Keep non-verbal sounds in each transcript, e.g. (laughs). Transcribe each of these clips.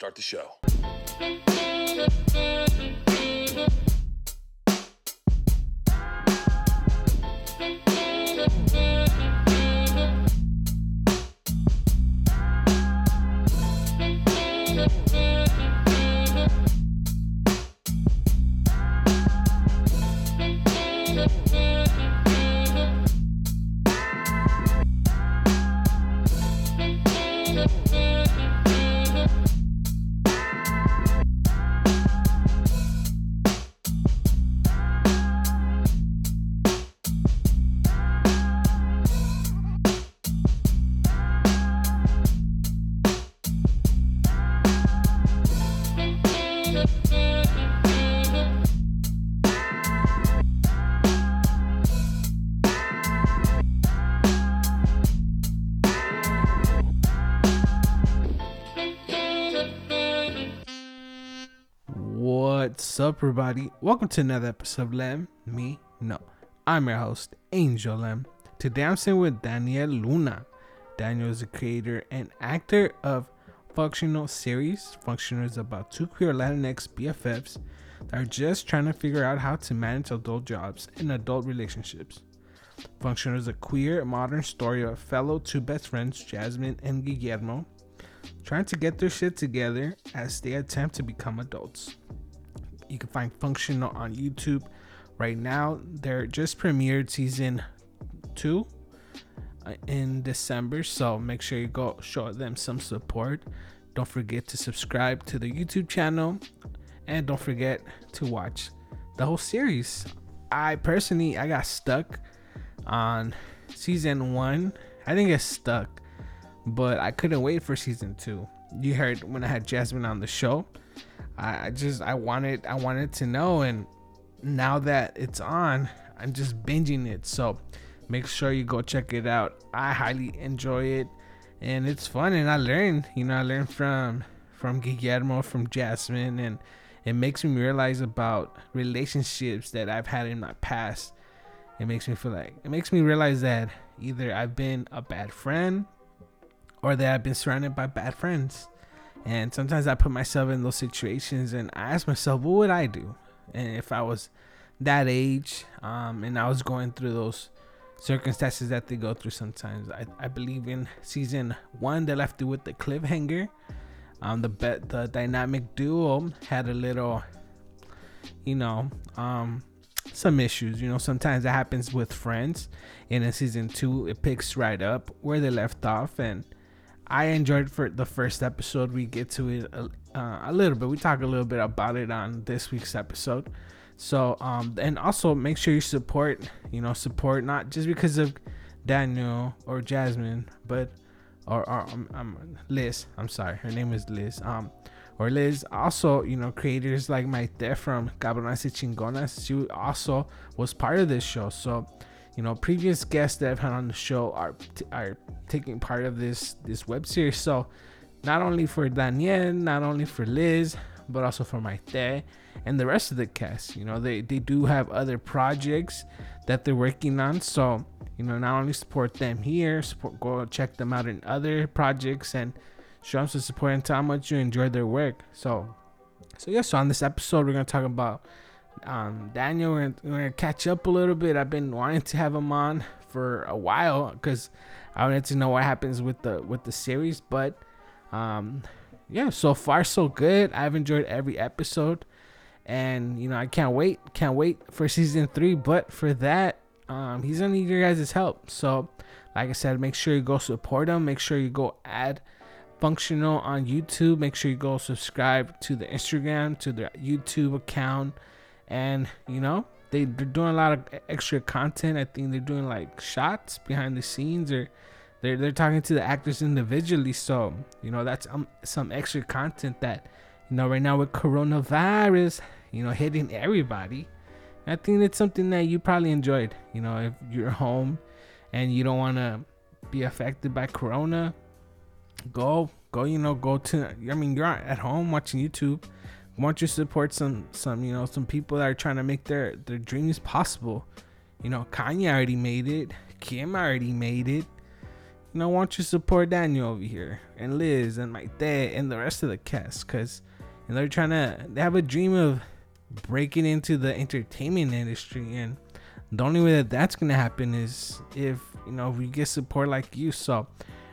Start the show. Up, everybody? Welcome to another episode of Lem Me No. I'm your host, Angel Lem. Today I'm sitting with Daniel Luna. Daniel is the creator and actor of Functional series. Functional is about two queer Latinx BFFs that are just trying to figure out how to manage adult jobs and adult relationships. Functional is a queer, modern story of fellow two best friends, Jasmine and Guillermo, trying to get their shit together as they attempt to become adults. You can find Functional on YouTube right now. They're just premiered season two uh, in December, so make sure you go show them some support. Don't forget to subscribe to the YouTube channel and don't forget to watch the whole series. I personally I got stuck on season 1. I didn't get stuck, but I couldn't wait for season 2. You heard when I had Jasmine on the show. I, just I wanted I wanted to know and now that it's on, I'm just binging it. So make sure you go check it out. I highly enjoy it and it's fun and I learn, you know, I learn from from Guillermo, from Jasmine and it makes me realize about relationships that I've had in my past. It makes me feel like it makes me realize that either I've been a bad friend or that I've been surrounded by bad friends. And sometimes I put myself in those situations and I ask myself, what would I do? And if I was that age um, and I was going through those circumstances that they go through sometimes, I, I believe in season one, they left it with the cliffhanger. Um, the the dynamic duo had a little, you know, um, some issues. You know, sometimes that happens with friends. And in season two, it picks right up where they left off, and I enjoyed for the first episode. We get to it a, uh, a little bit. We talk a little bit about it on this week's episode. So, um, and also make sure you support, you know, support not just because of Daniel or Jasmine, but or, or um, um, Liz. I'm sorry, her name is Liz. Um, or Liz. Also, you know, creators like my dad from Cabronas y Chingonas. She also was part of this show. So, you know, previous guests that I've had on the show are are taking part of this this web series. So, not only for Danielle, not only for Liz, but also for dad and the rest of the cast. You know, they they do have other projects that they're working on. So, you know, not only support them here, support go check them out in other projects and show them some support and tell how much you enjoy their work. So, so yeah. So on this episode, we're gonna talk about um, Daniel. We're gonna, we're gonna catch up a little bit. I've been wanting to have him on for a while because I wanted to know what happens with the with the series. But um, yeah, so far so good. I've enjoyed every episode, and you know I can't wait, can't wait for season three. But for that, um, he's gonna need your guys' help. So, like I said, make sure you go support him. Make sure you go add functional on YouTube. Make sure you go subscribe to the Instagram, to their YouTube account, and you know they, they're doing a lot of extra content. I think they're doing like shots behind the scenes or they're they're talking to the actors individually. So you know that's um, some extra content that you know right now with coronavirus, you know hitting everybody. I think it's something that you probably enjoyed. You know if you're home and you don't want to be affected by corona, go go you know go to. I mean you're at home watching YouTube. Don't you support some some you know some people that are trying to make their their dreams possible? You know Kanye already made it. Kim already made it you know, don't you support Daniel over here and Liz and my dad and the rest of the cast? Because you know, they're trying to, they have a dream of breaking into the entertainment industry. And the only way that that's to happen is if, you know, we get support like you. So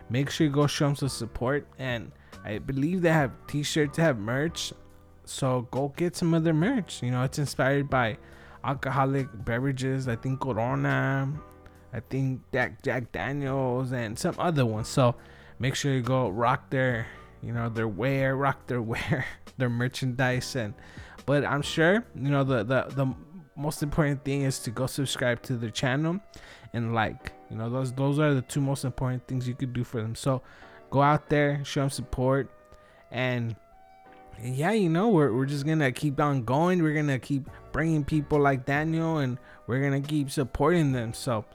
make sure you go show them some support. And I believe they have t shirts, they have merch. So go get some of their merch. You know, it's inspired by alcoholic beverages. I think Corona, I think Jack Jack Daniels, and some other ones. So make sure you go rock their, you know, their wear, rock their (laughs) wear, their merchandise, and. But I'm sure you know the the the most important thing is to go subscribe to their channel and like. You know those those are the two most important things you could do for them. So go out there, show them support, and and yeah, you know, we're, we're just gonna keep on going. We're gonna keep bringing people like Daniel, and we're gonna keep supporting them. So,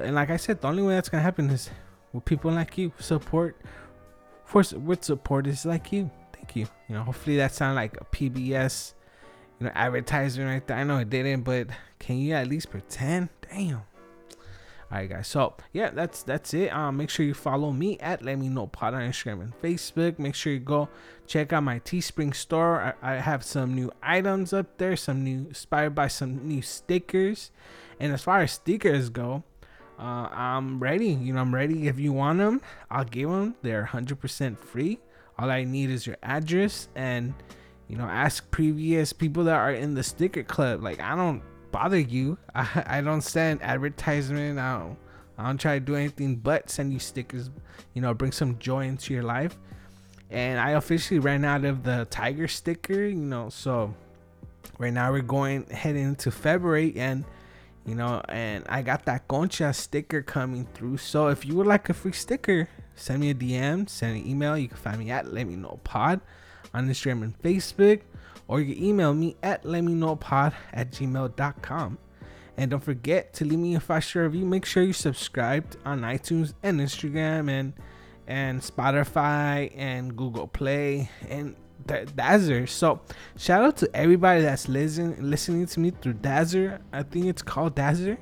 and like I said, the only way that's gonna happen is with people like you. Support for with supporters like you. Thank you. You know, hopefully that sounded like a PBS, you know, advertisement right there. I know it didn't, but can you at least pretend? Damn. All right, guys. So yeah, that's that's it. Um, make sure you follow me at Let Me Know Pod on Instagram and Facebook. Make sure you go check out my Teespring store. I, I have some new items up there, some new inspired by some new stickers. And as far as stickers go, uh, I'm ready. You know, I'm ready. If you want them, I'll give them. They're 100% free. All I need is your address and you know ask previous people that are in the sticker club. Like I don't bother you. I, (laughs) I don't send advertisement. I don't, I don't try to do anything but send you stickers. You know, bring some joy into your life. And I officially ran out of the tiger sticker. You know, so right now we're going heading into February and you know and i got that concha sticker coming through so if you would like a free sticker send me a dm send an email you can find me at let me know pod on instagram and facebook or you can email me at let me know pod at gmail.com. And don't forget to leave me a five star review. Make sure you subscribed on iTunes and Instagram and and Spotify and Google Play and Dazzer. So shout out to everybody that's listening listening to me through Dazzer. I think it's called Dazzer.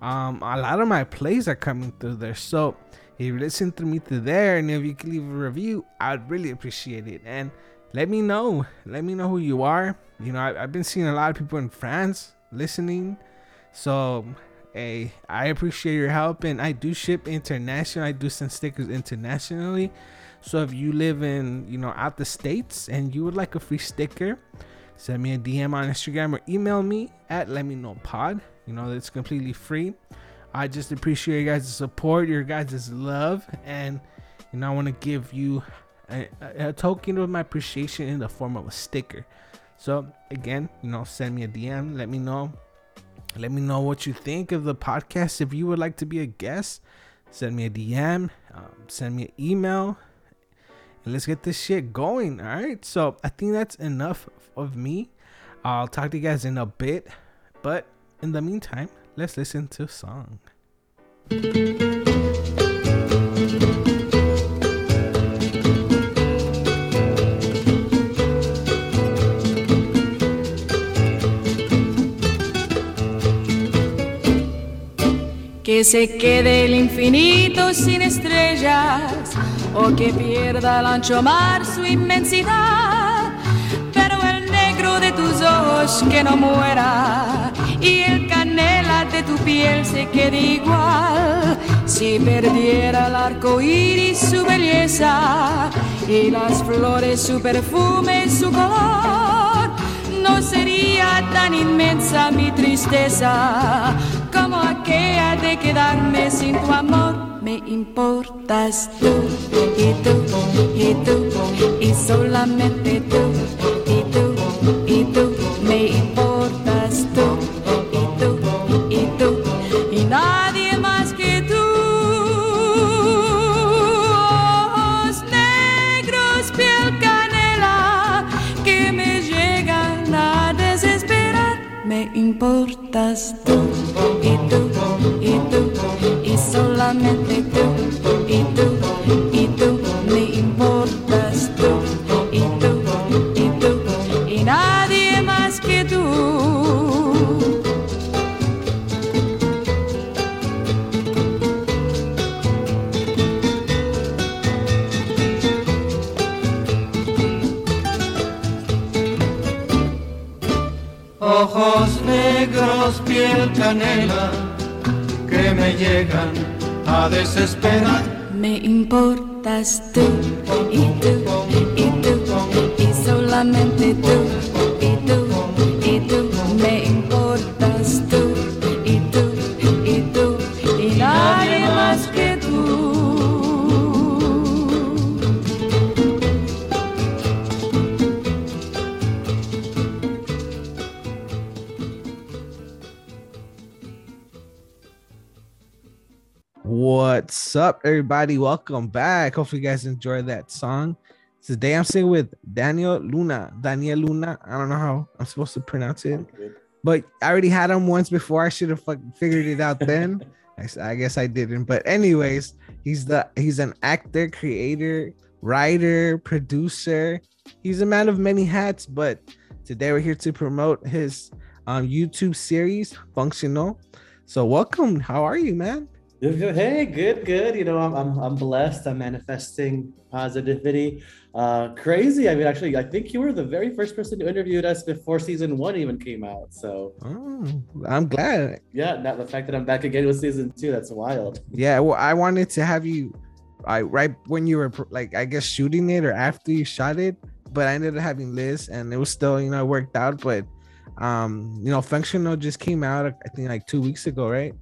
Um, a lot of my plays are coming through there. So if you listen to me through there and if you can leave a review, I'd really appreciate it. And let me know. Let me know who you are. You know, I, have been seeing a lot of people in France listening. So, hey, I appreciate your help. And I do ship international. I do send stickers internationally. So if you live in, you know, out the states and you would like a free sticker, send me a DM on Instagram or email me at let me know pod. You know, it's completely free. I just appreciate you guys' support, your guys' love, and you know, I want to give you a, a, token of my appreciation in the form of a sticker. So again, you know, send me a DM. Let me know. Let me know what you think of the podcast. If you would like to be a guest, send me a DM. Um, send me an email. And let's get this shit going. All right. So I think that's enough of me. I'll talk to you guys in a bit. But in the meantime, let's listen to a song. Que se quede el infinito sin estrellas o que pierda el ancho mar su inmensidad, pero el negro de tus ojos que no muera y el canela de tu piel se quede igual. Si perdiera el arco iris su belleza y las flores su perfume, su color, no sería tan inmensa mi tristeza como aquella de quedarme sin tu amor. Me importas tú y tú y tú y solamente tú y tú y tú. Me importas solamente tú y tú y tú me importas tú y tú y tú y nadie más que tú. Ojos negros, piel canela, que me llegan me importas tú y tú y tú y solamente tú What's up, everybody? Welcome back. Hopefully, you guys enjoyed that song. Today, I'm sitting with Daniel Luna. Daniel Luna. I don't know how I'm supposed to pronounce it, but I already had him once before. I should have figured it out then. (laughs) I guess I didn't. But anyways, he's the he's an actor, creator, writer, producer. He's a man of many hats. But today, we're here to promote his um, YouTube series, Functional. So, welcome. How are you, man? Hey, good, good. You know, I'm, I'm, I'm blessed. I'm manifesting positivity. Uh, crazy. I mean, actually, I think you were the very first person who interviewed us before season one even came out. So, Oh, I'm glad. yeah, now the fact that I'm back again with season two, that's wild. Yeah, well, I wanted to have you, I right when you were like, I guess shooting it or after you shot it, but I ended up having Liz, and it was still, you know, it worked out. But, um, you know, Functional just came out, I think, like two weeks ago, right?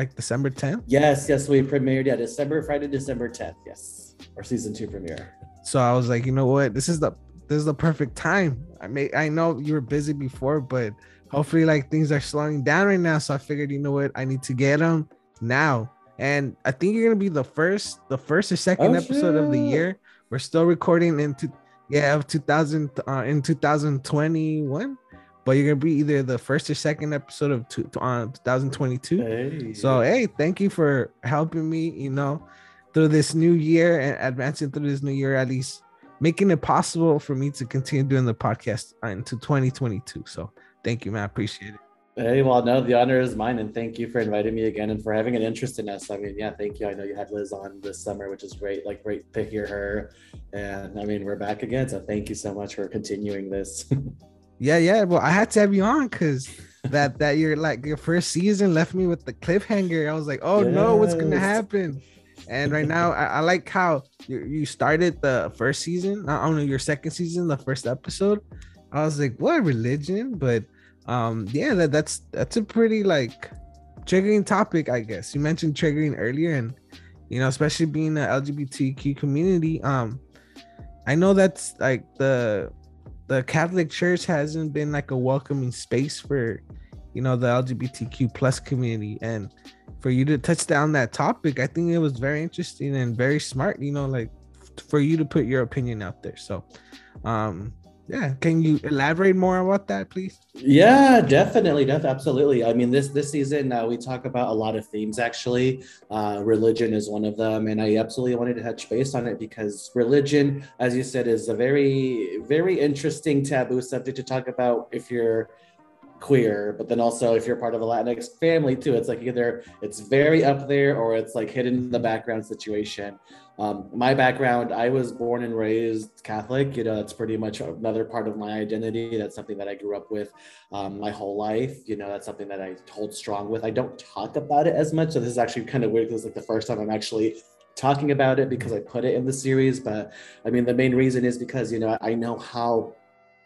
Like December 10th. Yes, yes, we premiered. Yeah, December, Friday, December 10th. Yes, our season two premiere. So I was like, you know what, this is the this is the perfect time. I may I know you were busy before, but hopefully like things are slowing down right now. So I figured, you know what, I need to get them now. And I think you're gonna be the first, the first or second Oh, episode of the year. We're still recording into yeah of 2000 uh, in 2021, but you're gonna be either the first or second episode of two, uh, 2022. Hey. So hey, thank you for helping me, you know, through this new year and advancing through this new year, at least making it possible for me to continue doing the podcast into 2022. So thank you, man. I appreciate it. Hey, well, no, the honor is mine, and thank you for inviting me again and for having an interest in us. I mean, yeah, thank you. I know you had Liz on this summer, which is great. Like, great to hear her. And I mean, we're back again, so thank you so much for continuing this. (laughs) Yeah, yeah. Well, I had to have you on because that that your like your first season left me with the cliffhanger. I was like, oh no, what's gonna happen? And right now, I, I like how you, you started the first season. I don't know your second season, the first episode. I was like, what religion? But um, yeah, that, that's that's a pretty like triggering topic, I guess. You mentioned triggering earlier, and you know, especially being the LGBTQ community. Um, I know that's like the the Catholic Church hasn't been like a welcoming space for you know the LGBTQ plus community and for you to touch down that topic, I think it was very interesting and very smart, you know, like for you to put your opinion out there. So um yeah, can you elaborate more about that, please? Yeah, definitely, def- absolutely. I mean, this this season uh, we talk about a lot of themes. Actually, uh, religion is one of them, and I absolutely wanted to touch base on it because religion, as you said, is a very very interesting taboo subject to talk about if you're queer, but then also if you're part of a Latinx family too. It's like either it's very up there or it's like hidden in the background situation. Um, my background, I was born and raised Catholic. You know, that's pretty much another part of my identity. That's something that I grew up with um, my whole life. You know, that's something that I hold strong with. I don't talk about it as much. So this is actually kind of weird because like the first time I'm actually talking about it because I put it in the series. But I mean, the main reason is because, you know, I know how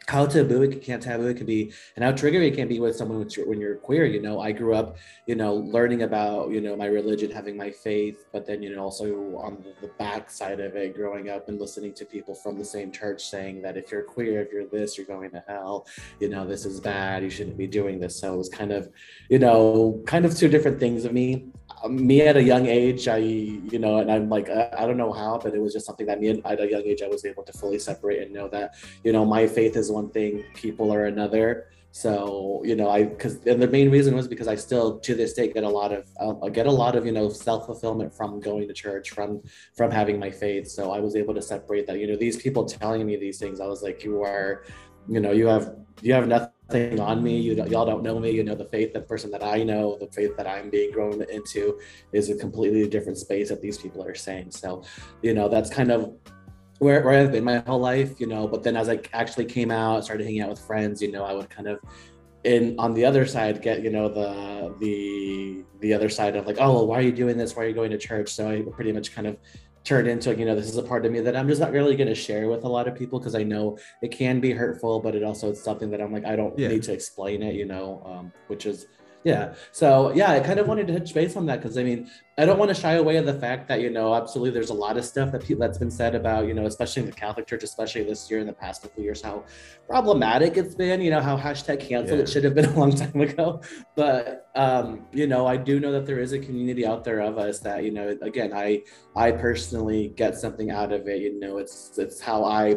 how taboo it can taboo it can be and how triggering it can be with someone when you're, queer you know? I grew up you know learning about you know my religion having my faith but then you know also on the, back side of it growing up and listening to people from the same church saying that if you're queer if you're this you're going to hell. You know this is bad. You shouldn't be doing this. So it was kind of you know kind of two different things of me me at a young age i you know and i'm like I, I don't know how but it was just something that me at a young age i was able to fully separate and know that you know my faith is one thing people are another. So you know i because and the main reason was because i still to this day get a lot of uh, I get a lot of you know self-fulfillment from going to church from from having my faith. So i was able to separate that. You know these people telling me these things i was like you are you know you have you have nothing on me. You don't, y'all don't know me. You know the faith the person that i know the faith that i'm being grown into is a completely different space that these people are saying. So you know that's kind of where, where I've been my whole life, you know. But then as I actually came out, started hanging out with friends, you know, I would kind of in on the other side get you know the the the other side of like oh well why are you doing this? Why are you going to church? So i pretty much kind of turned into you know this is a part of me that i'm just not really going to share with a lot of people because i know it can be hurtful but it also it's something that i'm like i don't Yeah. need to explain it you know um, which is yeah so yeah i kind of wanted to touch base on that because i mean i don't want to shy away of the fact that you know absolutely there's a lot of stuff that people that's been said about you know especially in the catholic church especially this year in the past couple years how problematic it's been you know how hashtag cancel Yeah. it should have been a long (laughs) time ago but um you know i do know that there is a community out there of us that you know again i i personally get something out of it you know it's it's how i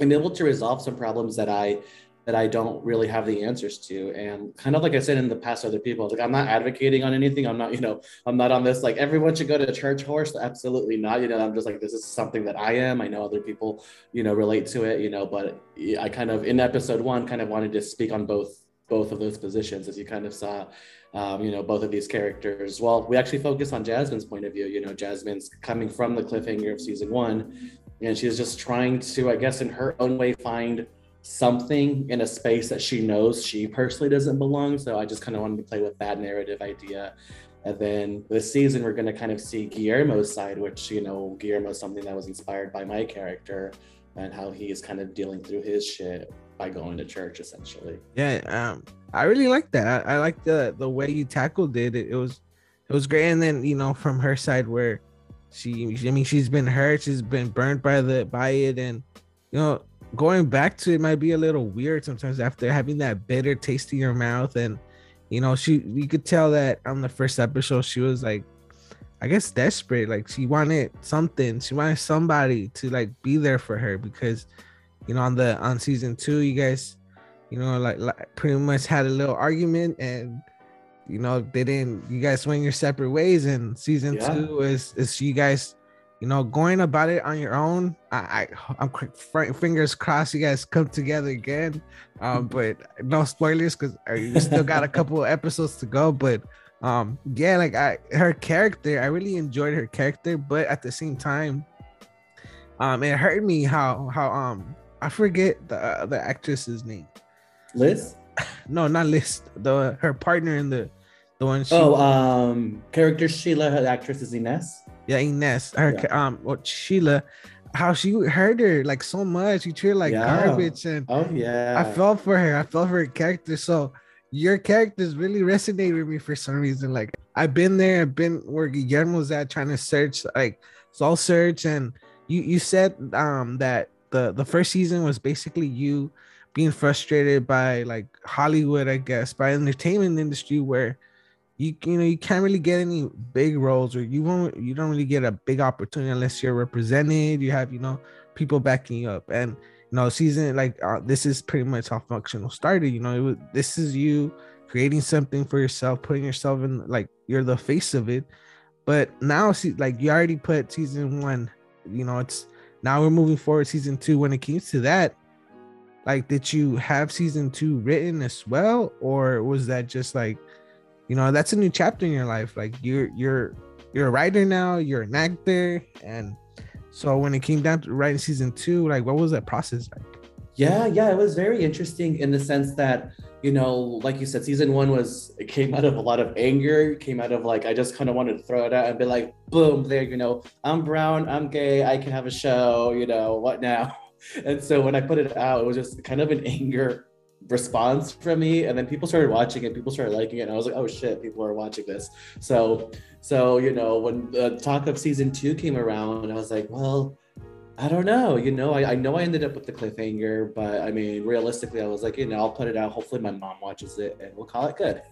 am able to resolve some problems that i that i don't really have the answers to. And kind of like i said in the past other people like i'm not advocating on anything. I'm not you know i'm not on this like everyone should go to church horse. Absolutely not. You know i'm just like this is something that i am. I know other people you know relate to it you know but i kind of in episode one kind of wanted to speak on both both of those positions as you kind of saw um, you know both of these characters. Well we actually focus on jasmine's point of view. You know jasmine's coming from the cliffhanger of season one and she's just trying to i guess in her own way find something in a space that she knows she personally doesn't belong so i just kind of wanted to play with that narrative idea and then this season we're going to kind of see guillermo's side which you know guillermo's something that was inspired by my character and how he's kind of dealing through his shit by going to church essentially Yeah, um, I really like that. I, I like the the way you tackled it. it. It was it was great. And then you know from her side where she, I mean, she's been hurt, she's been burned by the by it, and you know going back to it might be a little weird sometimes after having that bitter taste in your mouth. And you know she, you could tell that on the first episode she was like. I guess desperate, like she wanted something, she wanted somebody to like be there for her because, you know, on the on season two, you guys you know, like, like pretty much had a little argument and you know, they didn't you guys went your separate ways and season Yeah. two is is you guys, you know, going about it on your own. I, I I'm fr- fingers crossed you guys come together again. Um, (laughs) but no spoilers because you still got a couple of episodes to go. But um, yeah, like I her character, I really enjoyed her character, but at the same time, um, it hurt me how how um I forget the uh, the actress's name. liz (laughs) No, not Liz. The her partner in the the one. She, oh um character sheila her actress is ines yeah, Ines. Her yeah. um, what Sheila, how she hurt her like so much. She treated her like Yeah. garbage, and oh yeah I felt for her. I felt for her character. So your characters really resonated with me for some reason. Like I've been there. I've been where Guillermo's at trying to search like soul search, and you you said um that the the first season was basically you being frustrated by like Hollywood, I guess, by entertainment industry where you you know you can't really get any big roles or you won't you don't really get a big opportunity unless you're represented. You have you know people backing you up and you know season like uh, this is pretty much how functional started. You know was, this is you creating something for yourself, putting yourself in like you're the face of it. But now see like you already put season one. You know it's now we're moving forward season two. When it came to that, like did you have season two written as well or was that just like you know that's a new chapter in your life. Like you're you're you're a writer now you're an actor. And so when it came down to writing season two like what was that process like? Yeah, yeah, it was very interesting in the sense that, you know, like you said, season one was it came out of a lot of anger, came out of like I just kind of wanted to throw it out and be like, boom, there, you know, I'm brown, I'm gay, I can have a show, you know, what now? (laughs) And so when I put it out, it was just kind of an anger response from me. And then people started watching it, people started liking it. And I was like, oh shit, people are watching this. So so, you know, when the talk of season two came around, I was like, well, I don't know. You know, I, I know I ended up with the cliffhanger, but I mean, realistically, I was like, you know, I'll put it out. Hopefully, my mom watches it and we'll call it good.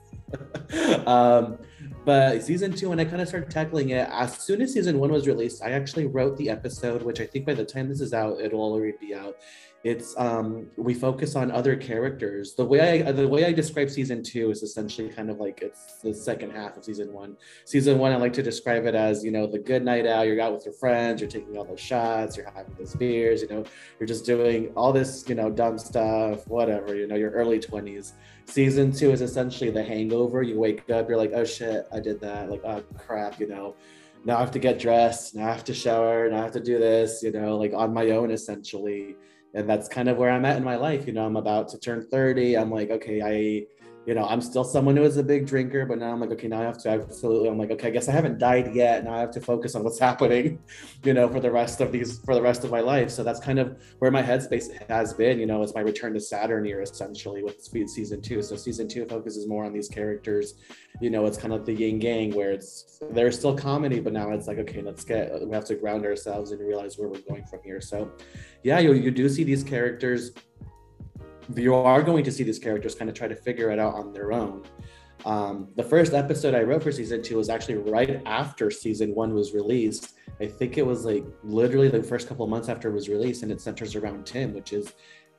(laughs) um, but season two, when I kind of started tackling it, as soon as season one was released, I actually wrote the episode, which I think by the time this is out, it'll already be out. It's um, we focus on other characters. The way I the way I describe season two is essentially kind of like it's the second half of season one season one, I like to describe it as, you know, the good night out. You're out with your friends, you're taking all those shots, you're having those beers, you know, you're just doing all this, you know, dumb stuff, whatever, you know, your early 20s. Season two is essentially the hangover. You wake up, you're like, oh shit, I did that. Like, oh crap, you know, now I have to get dressed, now I have to shower, now I have to do this, you know, like on my own essentially. And that's kind of where I'm at in my life. You know, I'm about to turn 30. I'm like, okay, I you know, I'm still someone who is a big drinker, but now I'm like, okay, now I have to absolutely, I'm like, okay, I guess I haven't died yet. Now I have to focus on what's (laughs) happening, you know, for the rest of these, for the rest of my life. So that's kind of where my headspace has been, you know, it's my return to Saturn year essentially with Speed season two. So season two focuses more on these characters, you know, it's kind of the yin yang where it's, there's still comedy, but now it's like, okay, let's get, we have to ground ourselves and realize where we're going from here. So yeah, you, you do see these characters you are going to see these characters kind of try to figure it out on their own. Um, the first episode I wrote for season two was actually right after season one was released. I think it was like literally the first couple of months after it was released, and it centers around Tim, which is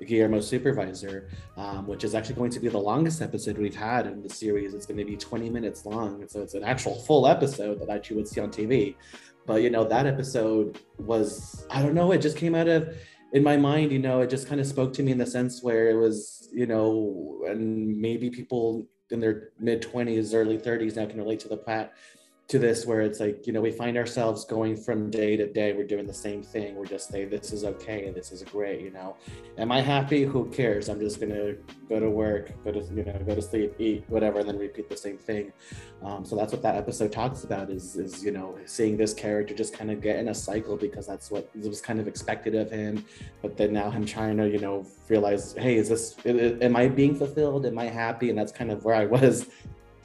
Guillermo's supervisor, um, which is actually going to be the longest episode we've had in the series. It's going to be 20 minutes long, so it's an actual full episode that actually would see on TV. But you know that episode was I don't know, it just came out of in my mind, you know, it just kind of spoke to me in the sense where it was, you know, and maybe people in their mid 20s, early 30s now can relate to the pat to this where it's like you know we find ourselves going from day to day we're doing the same thing. We're just saying this is okay this is great you know? Am i happy? Who cares? I'm just gonna go to work go to you know go to sleep eat whatever and then repeat the same thing. Um, so that's what that episode talks about is is you know seeing this character just kind of get in a cycle because that's what was kind of expected of him. But then now him trying to you know realize hey is this am i being fulfilled? Am i happy? And that's kind of where i was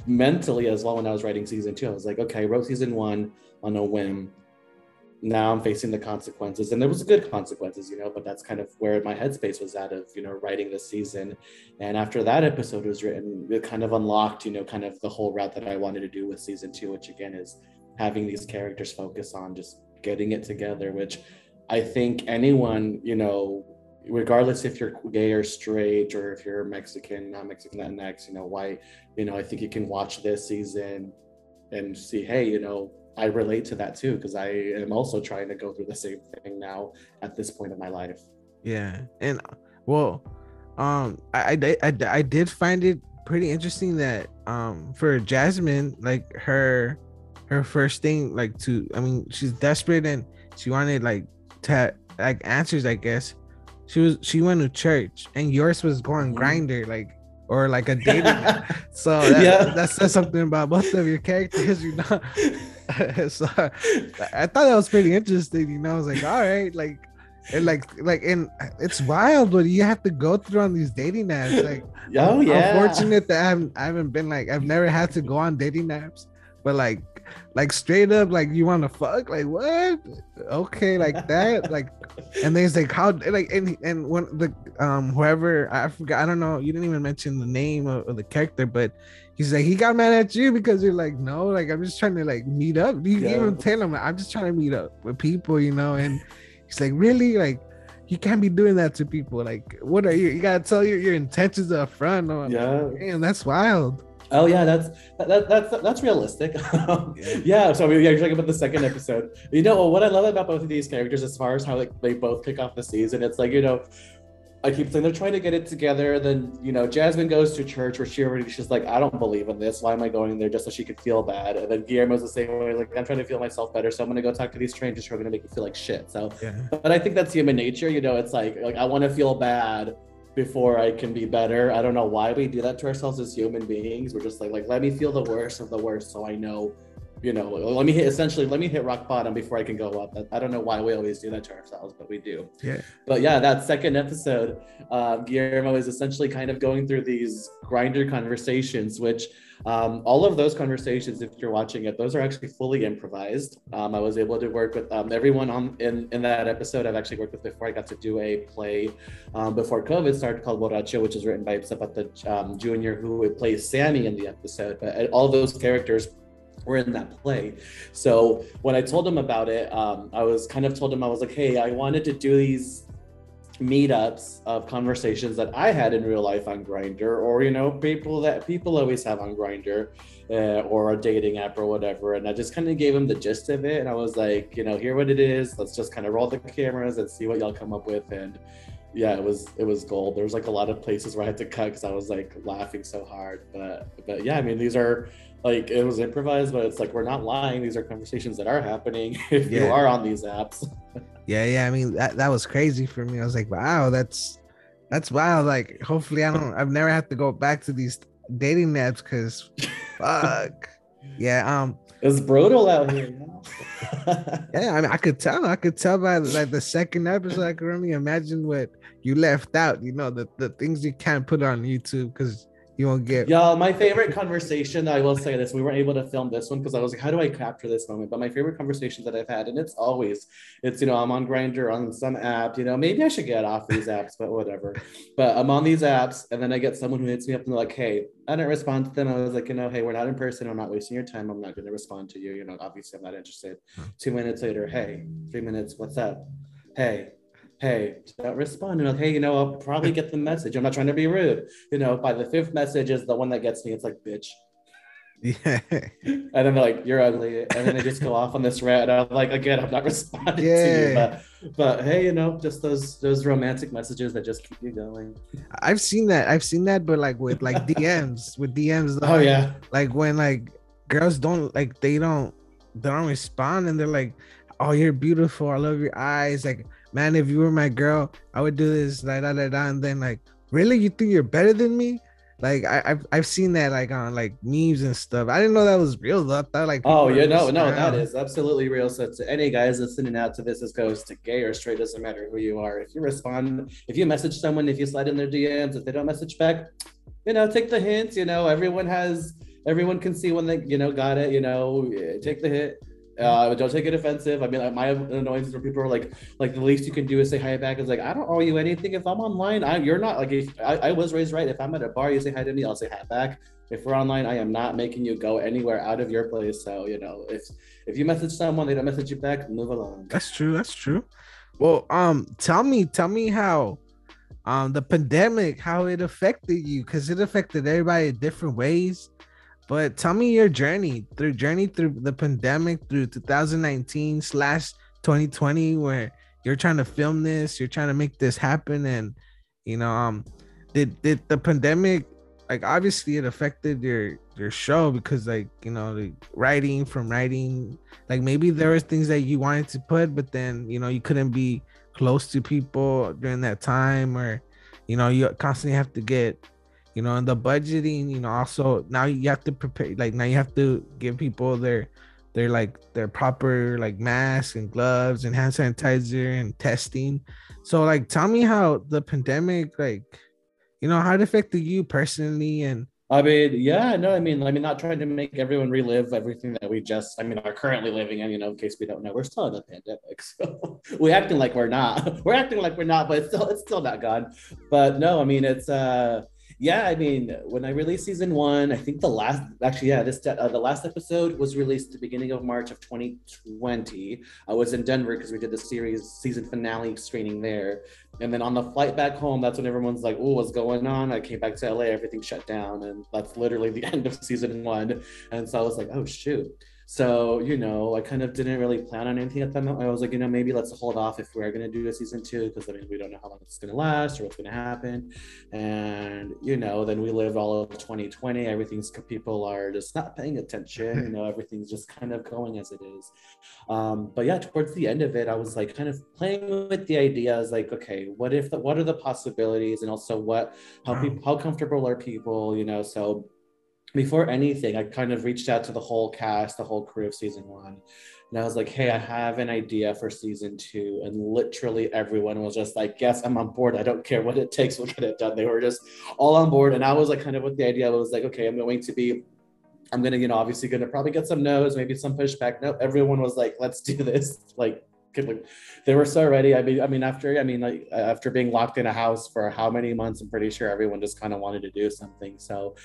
mentally as well when I was writing season two. I was like, okay, I wrote season one on a whim. Now I'm facing the consequences, and there was good consequences, you know. But that's kind of where my headspace was at of you know writing this season. And after that episode was written, it kind of unlocked you know kind of the whole route that I wanted to do with season two, which again is having these characters focus on just getting it together. Which I think anyone you know regardless if you're gay or straight or if you're Mexican, not Mexican, Latinx, you know, white, you know, I think you can watch this season and see, hey, you know, I relate to that too because I am also trying to go through the same thing now at this point of my life. Yeah, and well, um, I I, I, I did find it pretty interesting that um for Jasmine, like her her first thing, like to I mean, she's desperate and she wanted like to like answers, I guess she was she went to church and yours was going mm-hmm. Grindr like or like a (laughs) dating so that, yeah. that says something about both of your characters you know? (laughs) So i thought that was pretty interesting you know? I was like all right like and like like and it's wild what you have to go through on these dating apps like (laughs) oh yeah. unfortunate that I haven't, I haven't been like i've never had to go on dating apps but like like straight up like you want to fuck? Like what? Okay like that (laughs) like and then it's like how like and and when the um whoever i forgot i don't know you didn't even mention the name of, of, the character but he's like he got mad at you because you're like no like i'm just trying to like meet up. You yeah. even tell him i'm just trying to meet up with people you know and he's like really? Like you can't be doing that to people. Like what are you you gotta tell your, your intentions up front. Yeah. And that's wild Oh yeah, that's that, that's that's realistic. (laughs) yeah, so we are talking about the second episode. You know what I love about both of these characters, as far as how like they both kick off the season, it's like you know, I keep saying they're trying to get it together. Then you know, Jasmine goes to church where she already she's like, I don't believe in this. Why am I going there just so she could feel bad? And then Guillermo's the same way, like I'm trying to feel myself better, so I'm gonna go talk to these strangers who are gonna make me feel like shit. So, yeah. but I think that's human nature. You know, it's like like I want to feel bad before I can be better. I don't know why we do that to ourselves as human beings. We're just like, like, let me feel the worst of the worst so I know, you know, let me hit essentially, let me hit rock bottom before I can go up. I don't know why we always do that to ourselves, but we do. Yeah. But yeah, that second episode, uh, Guillermo is essentially kind of going through these Grindr conversations, which um, all of those conversations, if you're watching it, those are actually fully improvised. Um, I was able to work with um, everyone on in, in that episode. I've actually worked with before. I got to do a play um, before COVID started called Borracho, which is written by Zapata um, Jr., who plays Sammy in the episode. But all those characters were in that play. So when I told him about it, um, I was kind of told him I was like, hey, I wanted to do these meetups of conversations that I had in real life on Grindr, or you know, people that people always have on Grindr, uh, or a dating app or whatever. And I just kind of gave him the gist of it, and I was like, you know, here what it is. Let's just kind of roll the cameras and see what y'all come up with. And yeah, it was it was gold. There was like a lot of places where I had to cut because I was like laughing so hard. But but yeah, I mean these are like it was improvised, but it's like we're not lying. These are conversations that are happening (laughs) if you are on these apps. Yeah, yeah. I mean, that, that was crazy for me. I was like, wow, that's that's wild. Like, hopefully, I don't. I've never had to go back to these dating apps because, (laughs) fuck. Yeah. Um. It's brutal out here. (laughs) Yeah. I mean, I could tell. I could tell by like the second episode. I could only imagine what you left out. You know, the the things you can't put on YouTube because you won't get. Y'all, my favorite conversation, I will say this, we weren't able to film this one because I was like, how do I capture this moment? But my favorite conversation that I've had, and it's always, it's, you know, I'm on Grindr on some app, you know, maybe I should get off these apps, but whatever. But I'm on these apps, and then I get someone who hits me up and they're like, hey, I didn't respond to them. I was like, you know, hey, we're not in person. I'm not wasting your time. I'm not going to respond to you. You know, obviously, I'm not interested. Two minutes later, hey, three minutes, what's up? Hey, hey, don't respond. And like, hey, you know, I'll probably get the message. I'm not trying to be rude. You know, by the fifth message is the one that gets me. It's like, bitch. Yeah. And then they're like, you're ugly. And then they just go off on this rant. And I'm like, again, I'm not (laughs) responding to you. Yeah. But but hey, you know, just those those romantic messages that just keep you going. I've seen that. I've seen that, but like with like DMs, with DMs. Oh yeah. like when like girls don't like they don't they don't respond and they're like oh you're beautiful i love your eyes like man if you were my girl i would do this da, da, da, da. and then like really you think you're better than me like I, I've, I've seen that like on like memes and stuff i didn't know that was real though i thought like Oh yeah, no, no, that is absolutely real. So to any guys listening out to this, this goes to gay or straight, doesn't matter who you are. If you respond, if you message someone, if you slide in their DMs, if they don't message back, you know, take the hint. You know, everyone has, everyone can see when they, you know, got it. You know, take the hit. Uh, don't take it offensive. I mean, like, my annoyance is when people are like, like the least you can do is say hi back. It's like I don't owe you anything. If I'm online, I you're not like if I, I was raised right. If I'm at a bar, you say hi to me, I'll say hi back if we're online, I am not making you go anywhere out of your place. So you know, if if you message someone, they don't message you back, move along. that's true that's true well um tell me tell me how um the pandemic how it affected you because it affected everybody in different ways but tell me your journey through journey through the pandemic through 2019 slash 2020 where you're trying to film this you're trying to make this happen. And you know um did did the pandemic like obviously it affected your your show because like you know writing from writing like maybe there was things that you wanted to put but then you know you couldn't be close to people during that time or you know you constantly have to get you know and the budgeting you know also now you have to prepare like now you have to give people their their like their proper like masks and gloves and hand sanitizer and testing so like tell me how the pandemic like you know how it affected you personally and I mean, yeah, no, I mean, I mean, not trying to make everyone relive everything that we just, I mean, are currently living in. You know, in case we don't know, we're still in a pandemic, (laughs) so we're acting like we're not. (laughs) We're acting like we're not, but it's still, it's still not gone. But no, I mean, it's, uh, yeah, I mean, when I released season one, I think the last, actually, yeah, this uh, the last episode was released the beginning of March of 2020. I was in Denver because we did the series season finale screening there, and then on the flight back home, that's when everyone's like, "Oh, what's going on?" I came back to LA, everything shut down, and that's literally the (laughs) end of season one. And so I was like, "Oh shoot." So, you know, I kind of didn't really plan on anything at that moment. I was like, you know, maybe let's hold off if we're going to do a season two, because I mean, we don't know how long it's going to last or what's going to happen. And, you know, then we lived all of 2020. Everything's, people are just not paying attention. You (laughs) know, everything's just kind of going as it is. Um, but yeah, towards the end of it, I was like kind of playing with the ideas like, okay, what if, the, what are the possibilities? And also what, how people, how comfortable are people, you know? So, before anything, I kind of reached out to the whole cast, the whole crew of season one. And I was like, hey, I have an idea for season two. And literally everyone was just like, yes, I'm on board. I don't care what it takes. We'll get it done. They were just all on board. And I was like, kind of with the idea, I was like, okay, I'm going to be, I'm going to, you know, obviously going to probably get some no's, maybe some pushback. No, everyone was like, let's do this. (laughs) Like, they were so ready. I mean, I mean, after, I mean, like after being locked in a house for how many months, I'm pretty sure everyone just kind of wanted to do something. So,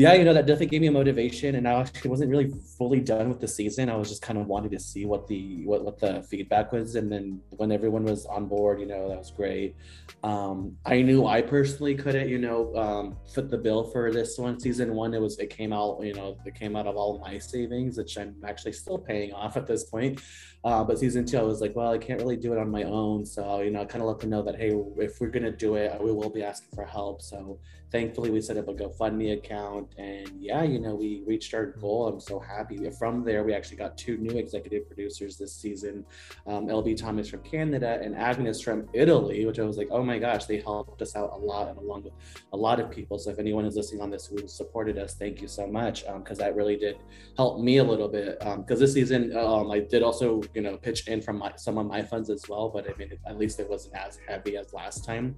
yeah, you know, that definitely gave me a motivation. And I actually wasn't really fully done with the season. I was just kind of wanting to see what the what, what the feedback was. And then when everyone was on board, you know, that was great. Um, I knew I personally couldn't, you know, um, fit the bill for this one. Season one, it was it came out, you know, it came out of all my savings, which I'm actually still paying off at this point. Uh, but season two, I was like, well, I can't really do it on my own. So, you know, I kind of let them know that, hey, if we're going to do it, we will be asking for help. So thankfully, we set up a GoFundMe account. And yeah, you know, we reached our goal. I'm so happy. From there, we actually got two new executive producers this season um, LB Thomas from Canada and Agnes from Italy, which I was like, oh my gosh, they helped us out a lot and along with a lot of people. So if anyone is listening on this who supported us, thank you so much because um, that really did help me a little bit. Because um, this season, um, I did also you know pitch in from my, some of my funds as well but i mean at least it wasn't as heavy as last time.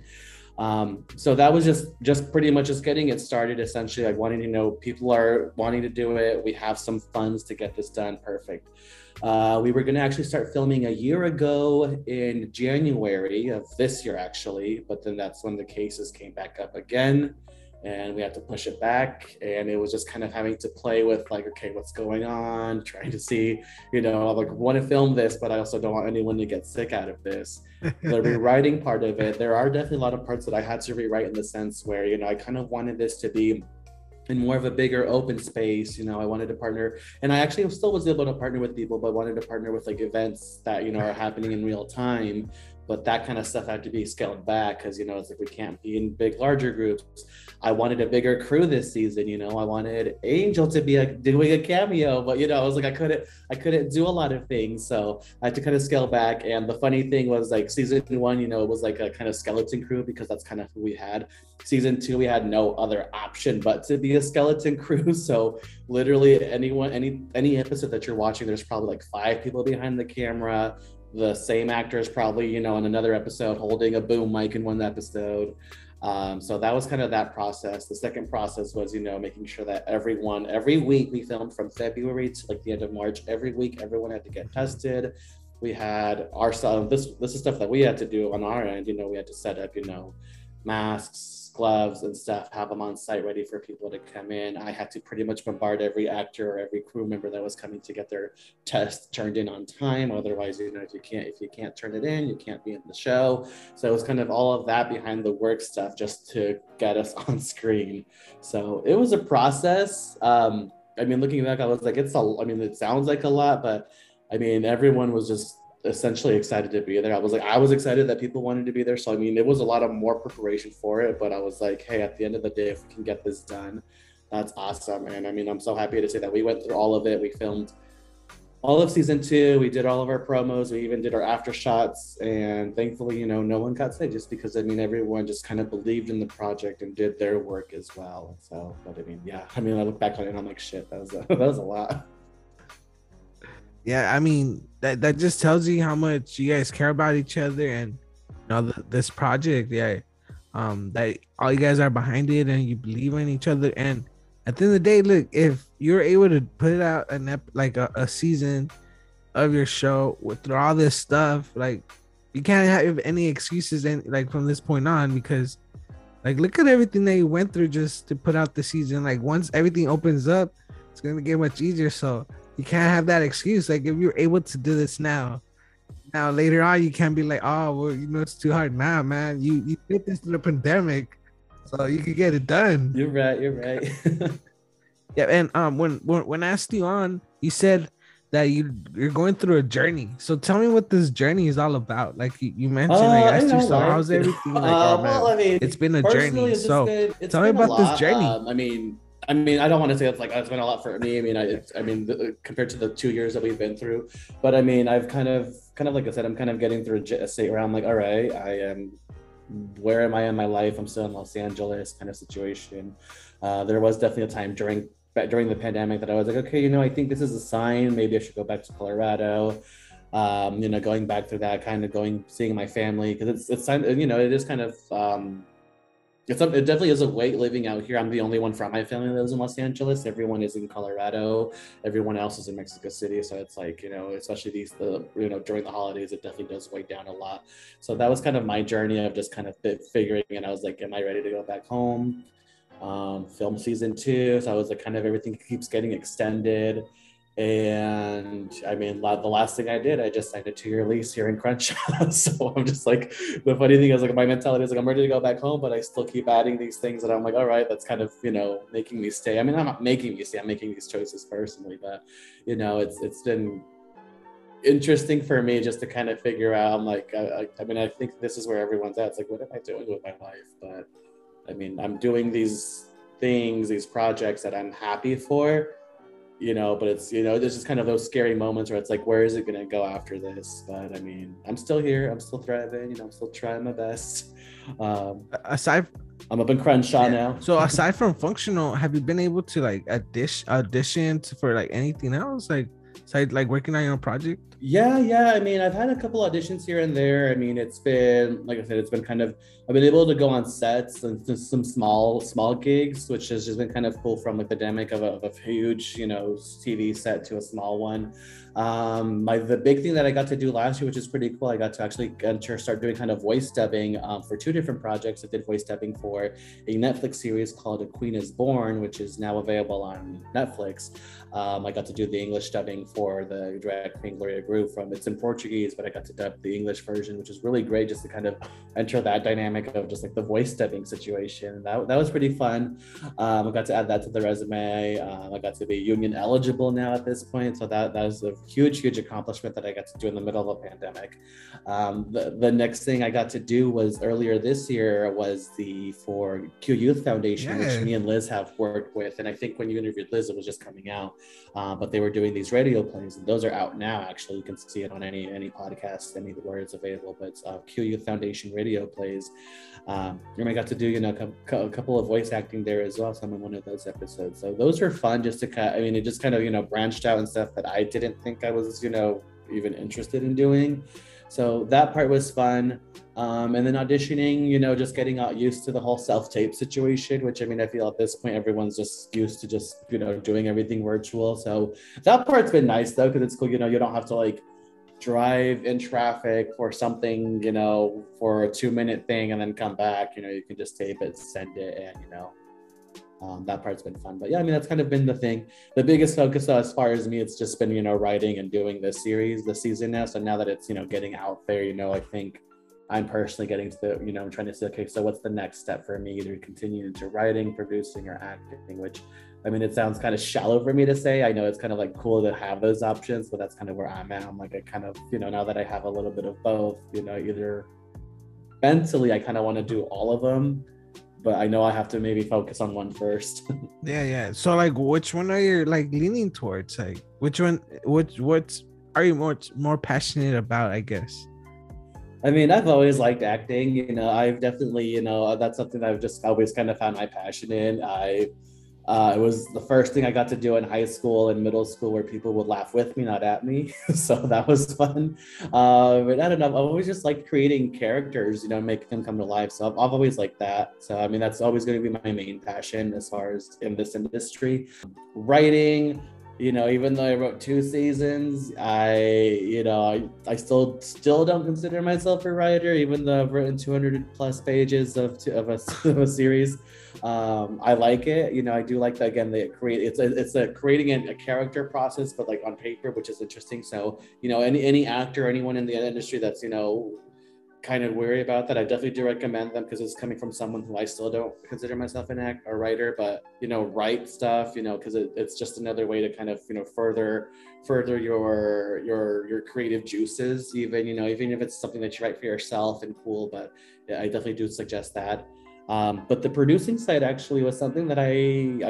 Um, so that was just just pretty much just getting it started essentially like wanting to know people are wanting to do it. We have some funds to get this done. Perfect. Uh, we were going to actually start filming a year ago in january of this year actually but then that's when the cases came back up again and we had to push it back and it was just kind of having to play with like okay what's going on? Trying to see you know i like want to film this but i also don't want anyone to get sick out of this. (laughs) The rewriting part of it there are definitely a lot of parts that i had to rewrite in the sense where you know i kind of wanted this to be in more of a bigger open space you know i wanted to partner and i actually still was able to partner with people but wanted to partner with like events that you know are happening in real time but that kind of stuff had to be scaled back because you know it's like we can't be in big larger groups i wanted a bigger crew this season you know? I wanted angel to be doing a cameo but you know i was like i couldn't i couldn't do a lot of things so i had to kind of scale back. And the funny thing was like season one you know it was like a kind of skeleton crew because that's kind of who we had. Season two we had no other option but to be a skeleton (laughs) crew. So literally anyone any any episode that you're watching there's probably like five people behind the camera. The same actor is probably you know in another episode holding a boom mic in one episode um, so that was kind of that process. The second process was you know making sure that everyone every week we filmed from february to like the end of march every week everyone had to get tested. We had our this this is stuff that we had to do on our end you know we had to set up you know masks gloves and stuff, have them on site ready for people to come in. I had to pretty much bombard every actor or every crew member that was coming to get their test turned in on time. Otherwise, you know, if you can't if you can't turn it in, you can't be in the show. So it was kind of all of that behind the work stuff just to get us (laughs) on screen. So it was a process. Um, I mean, looking back, I was like, it's a. I mean, it sounds like a lot, but I mean, everyone was just essentially excited to be there. I was like, I was excited that people wanted to be there. So I mean, it was a lot of more preparation for it, but I was like, hey, at the end of the day, if we can get this done, that's awesome. And I mean, I'm so happy to say that we went through all of it. We filmed all of season two. We did all of our promos. We even did our after shots. And thankfully, you know, no one got sick just because I mean, everyone just kind of believed in the project and did their work as well. So, but I mean, yeah, I mean, I look back on it and I'm like, shit, that was a, (laughs) that was a lot. Yeah, I mean that that just tells you how much you guys care about each other and you know this project. Yeah, um, that all you guys are behind it and you believe in each other. And at the end of the day, look, if you're able to put out an ep- like a, a season of your show with all this stuff, like you can't have any excuses and like from this point on because like look at everything you went through just to put out the season. Like once everything opens up, it's gonna get much easier. So you can't have that excuse. Like if you're able to do this now, now later on you can't be like, oh well, you know it's too hard. Nah, man, you you did this through the pandemic, so you could get it done. You're right. You're right. (laughs) yeah, and um, when when when I asked you on, you said that you you're going through a journey. So tell me what this journey is all about. Like you, you mentioned, uh, I asked you, so how's everything? Like, uh, oh, well, I mean, it's been a journey. So tell me about this journey. Um, I mean, I mean, I don't want to say it's like it's been a lot for me. I mean, I, I mean, the, compared to the two years that we've been through, but I mean, I've kind of, kind of like I said, I'm kind of getting through a state where I'm like, all right, I am, where am I in my life? I'm still in Los Angeles, kind of situation. Uh, there was definitely a time during during the pandemic that I was like, okay, you know, I think this is a sign. Maybe I should go back to Colorado. Um, you know, going back through that, kind of going, seeing my family because it's it's you know, it is kind of um, it's a, it definitely is a weight living out here. I'm the only one from my family that lives in Los Angeles. Everyone is in Colorado. Everyone else is in Mexico City. So it's like you know, especially these the you know during the holidays, it definitely does weigh down a lot. So that was kind of my journey of just kind of figuring. And I was like, am I ready to go back home? um, film season two. So I was like, kind of everything keeps getting extended. And I mean, the last thing I did, I just signed a two-year lease here in Crenshaw. (laughs) so I'm just like, the funny thing is, like, my mentality is like, I'm ready to go back home, but I still keep adding these things that I'm like, all right, that's kind of, you know, making me stay. I mean, I'm not making me stay. I'm making these choices personally, but you know, it's it's been interesting for me just to kind of figure out. I'm like, I, I mean, I think this is where everyone's at. It's like, what am I doing with my life? But I mean, I'm doing these things, these projects that I'm happy for you know, but it's, you know, there's just kind of those scary moments where it's like, where is it going to go after this? But I mean, I'm still here. I'm still thriving. You know, I'm still trying my best. Um, aside, I'm up in Crenshaw yeah. now. so (laughs) aside from functional, have you been able to like audition, audition for like anything else? Like, side like working on your own project? Yeah, yeah. I mean, I've had a couple auditions here and there. I mean, it's been like I said, it's been kind of I've been able to go on sets and some small small gigs, which has just been kind of cool from like the dynamic of a, of a huge you know TV set to a small one. Um, my the big thing that I got to do last year, which is pretty cool, I got to actually enter, start doing kind of voice dubbing um, for two different projects. I did voice dubbing for a Netflix series called A Queen Is Born, which is now available on Netflix. Um, I got to do the English dubbing for the drag queen Gloria Groove from it's in Portuguese, but I got to dub the English version, which is really great just to kind of enter that dynamic of just like the voice dubbing situation. That, that was pretty fun. Um, I got to add that to the resume. Um, I got to be union eligible now at this point, so that that was a huge, huge accomplishment that I got to do in the middle of a pandemic. Um, the, the next thing I got to do was earlier this year was the for Q Youth Foundation, yeah. which me and Liz have worked with. And I think when you interviewed Liz, it was just coming out, uh, but they were doing these radio plays, and those are out now. Actually, you can see it on any any podcast, any where it's available. But uh, Q Foundation radio plays. Um, and I got to do you know a couple of voice acting there as well. So I'm in one of those episodes. So those were fun, just to kind. I mean, it just kind of you know branched out and stuff that I didn't think I was you know even interested in doing. So that part was fun. Um, and then auditioning, you know, just getting out used to the whole self tape situation, which I mean, I feel at this point everyone's just used to just, you know, doing everything virtual. So that part's been nice though, because it's cool, you know, you don't have to like drive in traffic for something, you know, for a two minute thing and then come back. You know, you can just tape it, send it, and, you know, um, that part's been fun. But yeah, I mean, that's kind of been the thing. The biggest focus uh, as far as me, it's just been, you know, writing and doing the series, the season now. So now that it's, you know, getting out there, you know, I think I'm personally getting to the, you know, I'm trying to say, okay, so what's the next step for me? Either continue into writing, producing, or acting, which I mean, it sounds kind of shallow for me to say. I know it's kind of like cool to have those options, but that's kind of where I'm at. I'm like, I kind of, you know, now that I have a little bit of both, you know, either mentally, I kind of want to do all of them but I know I have to maybe focus on one first. (laughs) yeah, yeah. So like which one are you like leaning towards? Like which one which what's are you more more passionate about, I guess? I mean, I've always liked acting, you know, I've definitely, you know, that's something I've just always kind of found my passion in. I uh, it was the first thing I got to do in high school and middle school where people would laugh with me, not at me. (laughs) so that was fun. Uh, but I don't know. I've always just liked creating characters, you know, making them come to life. So I've, I've always liked that. So, I mean, that's always going to be my main passion as far as in this industry. Writing, you know, even though I wrote two seasons, I, you know, I, I still still don't consider myself a writer, even though I've written 200 plus pages of, of, a, (laughs) of a series. Um, I like it. You know, I do like that. Again, they create it's a, it's a creating a, a, character process, but like on paper, which is interesting. So, you know, any any actor, anyone in the industry that's you know kind of worry about that. I definitely do recommend them because it's coming from someone who I still don't consider myself an act a writer, but you know, write stuff, you know, because it, it's just another way to kind of you know further further your your your creative juices. Even you know, even if it's something that you write for yourself and cool, but yeah, I definitely do suggest that. Um, but the producing side actually was something that I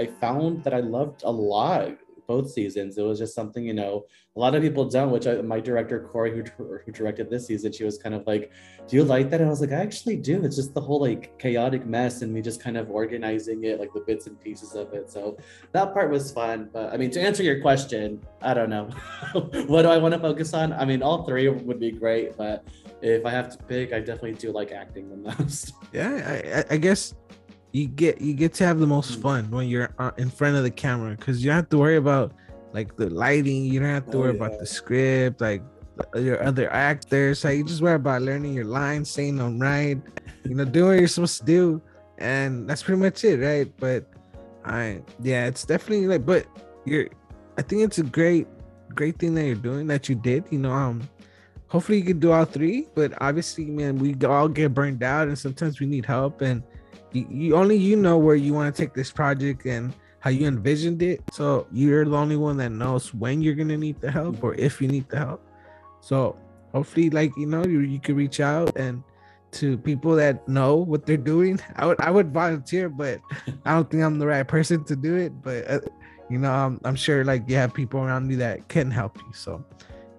I found that I loved a lot both seasons. It was just something, you know, a lot of people don't, which I, my director, Corey, who, who directed this season, she was kind of like, Do you like that? And I was like, I actually do. It's just the whole like chaotic mess and me just kind of organizing it, like the bits and pieces of it. So that part was fun. But I mean, to answer your question, I don't know. (laughs) what do I want to focus on? I mean, all three would be great, but if I have to pick, I definitely do like acting the (laughs) most. Yeah, I, I guess you get you get to have the most mm. fun when you're uh, in front of the camera because you don't have to worry about like the lighting you don't have to oh, worry yeah. about the script like your other actors like you just worry about learning your lines saying them right you know doing what you're supposed to do and that's pretty much it, right? But I yeah, it's definitely like, but you're, I think it's a great, great thing that you're doing that you did. You know, um, hopefully you can do all three. But obviously, man, we all get burned out, and sometimes we need help. And you, you only you know where you want to take this project and how you envisioned it. So you're the only one that knows when you're gonna need the help or if you need the help. So hopefully, like you know, you you can reach out and to people that know what they're doing. (laughs) I would I would volunteer, but I don't think I'm the right person to do it. But uh, you know, I'm, I'm sure like you have people around you that can help you. So